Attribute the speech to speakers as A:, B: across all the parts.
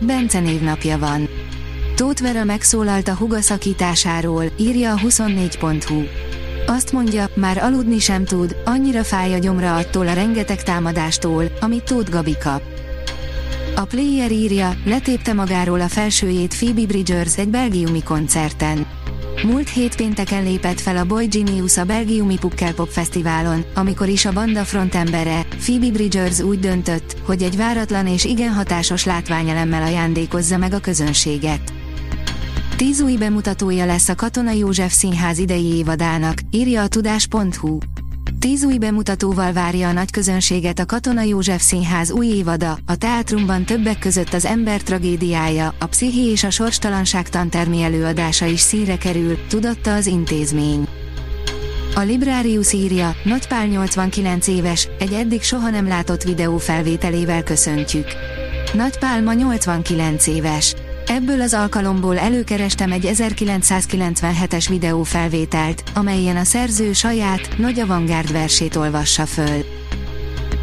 A: Bence névnapja van. Tóth Vera megszólalt a huga szakításáról, írja a 24.hu. Azt mondja, már aludni sem tud, annyira fáj a gyomra attól a rengeteg támadástól, amit Tóth Gabi kap. A player írja, letépte magáról a felsőjét Phoebe Bridgers egy belgiumi koncerten. Múlt hét pénteken lépett fel a Boy Genius a belgiumi Pukkelpop Fesztiválon, amikor is a banda frontembere, Phoebe Bridgers úgy döntött, hogy egy váratlan és igen hatásos látványelemmel ajándékozza meg a közönséget. Tíz új bemutatója lesz a Katona József Színház idei évadának, írja a tudás.hu. Tíz új bemutatóval várja a nagy közönséget a Katona József Színház új évada, a teátrumban többek között az ember tragédiája, a pszichi és a sorstalanság tantermi előadása is színre kerül, tudatta az intézmény. A Librarius írja, Nagypál 89 éves, egy eddig soha nem látott videó felvételével köszöntjük. Nagypál ma 89 éves. Ebből az alkalomból előkerestem egy 1997-es videófelvételt, amelyen a szerző saját, nagy avantgárd versét olvassa föl.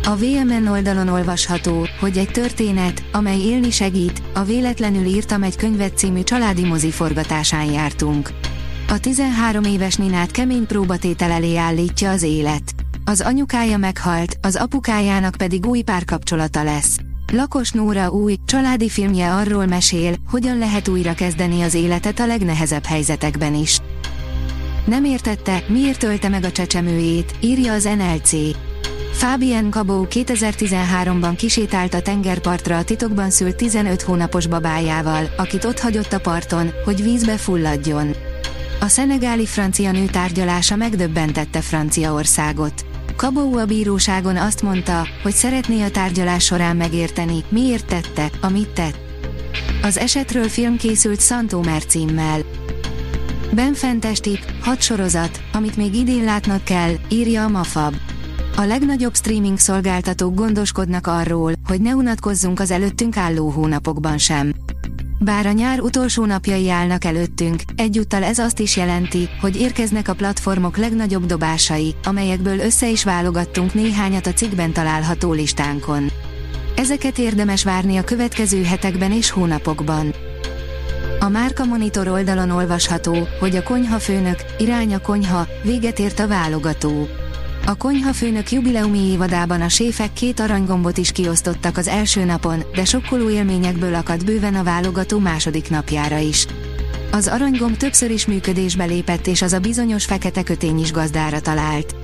A: A VMN oldalon olvasható, hogy egy történet, amely élni segít, a Véletlenül írtam egy könyvet című családi mozi forgatásán jártunk. A 13 éves Ninát kemény próbatétel elé állítja az élet. Az anyukája meghalt, az apukájának pedig új párkapcsolata lesz. Lakos Nóra új, családi filmje arról mesél, hogyan lehet újra kezdeni az életet a legnehezebb helyzetekben is. Nem értette, miért ölte meg a csecsemőjét, írja az NLC. Fabien Cabot 2013-ban kisétált a tengerpartra a titokban szült 15 hónapos babájával, akit ott hagyott a parton, hogy vízbe fulladjon. A szenegáli francia nő tárgyalása megdöbbentette Franciaországot. Kabó a bíróságon azt mondta, hogy szeretné a tárgyalás során megérteni, miért tette, amit tett. Az esetről film készült Szantómer címmel. Benfentes tip, hat sorozat, amit még idén látnak kell, írja a Mafab. A legnagyobb streaming szolgáltatók gondoskodnak arról, hogy ne unatkozzunk az előttünk álló hónapokban sem. Bár a nyár utolsó napjai állnak előttünk, egyúttal ez azt is jelenti, hogy érkeznek a platformok legnagyobb dobásai, amelyekből össze is válogattunk néhányat a cikkben található listánkon. Ezeket érdemes várni a következő hetekben és hónapokban. A Márka Monitor oldalon olvasható, hogy a konyha főnök, irány a konyha, véget ért a válogató. A konyhafőnök jubileumi évadában a séfek két aranygombot is kiosztottak az első napon, de sokkoló élményekből akadt bőven a válogató második napjára is. Az aranygomb többször is működésbe lépett és az a bizonyos fekete kötény is gazdára talált.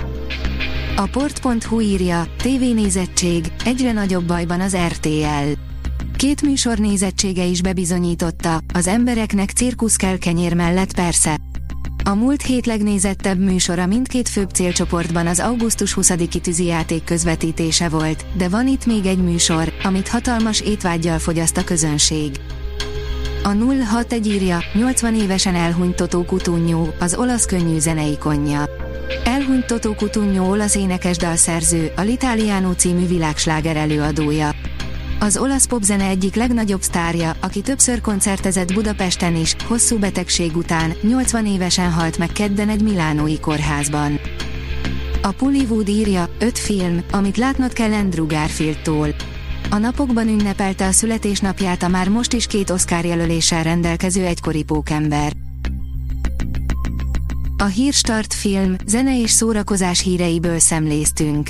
A: A port.hu írja, tévénézettség, egyre nagyobb bajban az RTL. Két műsor nézettsége is bebizonyította, az embereknek cirkusz kell kenyér mellett persze. A múlt hét legnézettebb műsora mindkét főbb célcsoportban az augusztus 20-i tűzijáték közvetítése volt, de van itt még egy műsor, amit hatalmas étvágyjal fogyaszt a közönség. A 061 írja, 80 évesen elhunyt Totó Kutunyó, az olasz könnyű zeneikonja. Elhunyt Totó Kutunyó olasz énekes dalszerző, a L'Italiano című világsláger előadója. Az olasz popzene egyik legnagyobb sztárja, aki többször koncertezett Budapesten is, hosszú betegség után, 80 évesen halt meg kedden egy milánói kórházban. A Pullywood írja, öt film, amit látnod kell Andrew Garfield-tól. A napokban ünnepelte a születésnapját a már most is két Oscar jelöléssel rendelkező egykori pókember. A Hírstart film, zene és szórakozás híreiből szemléztünk.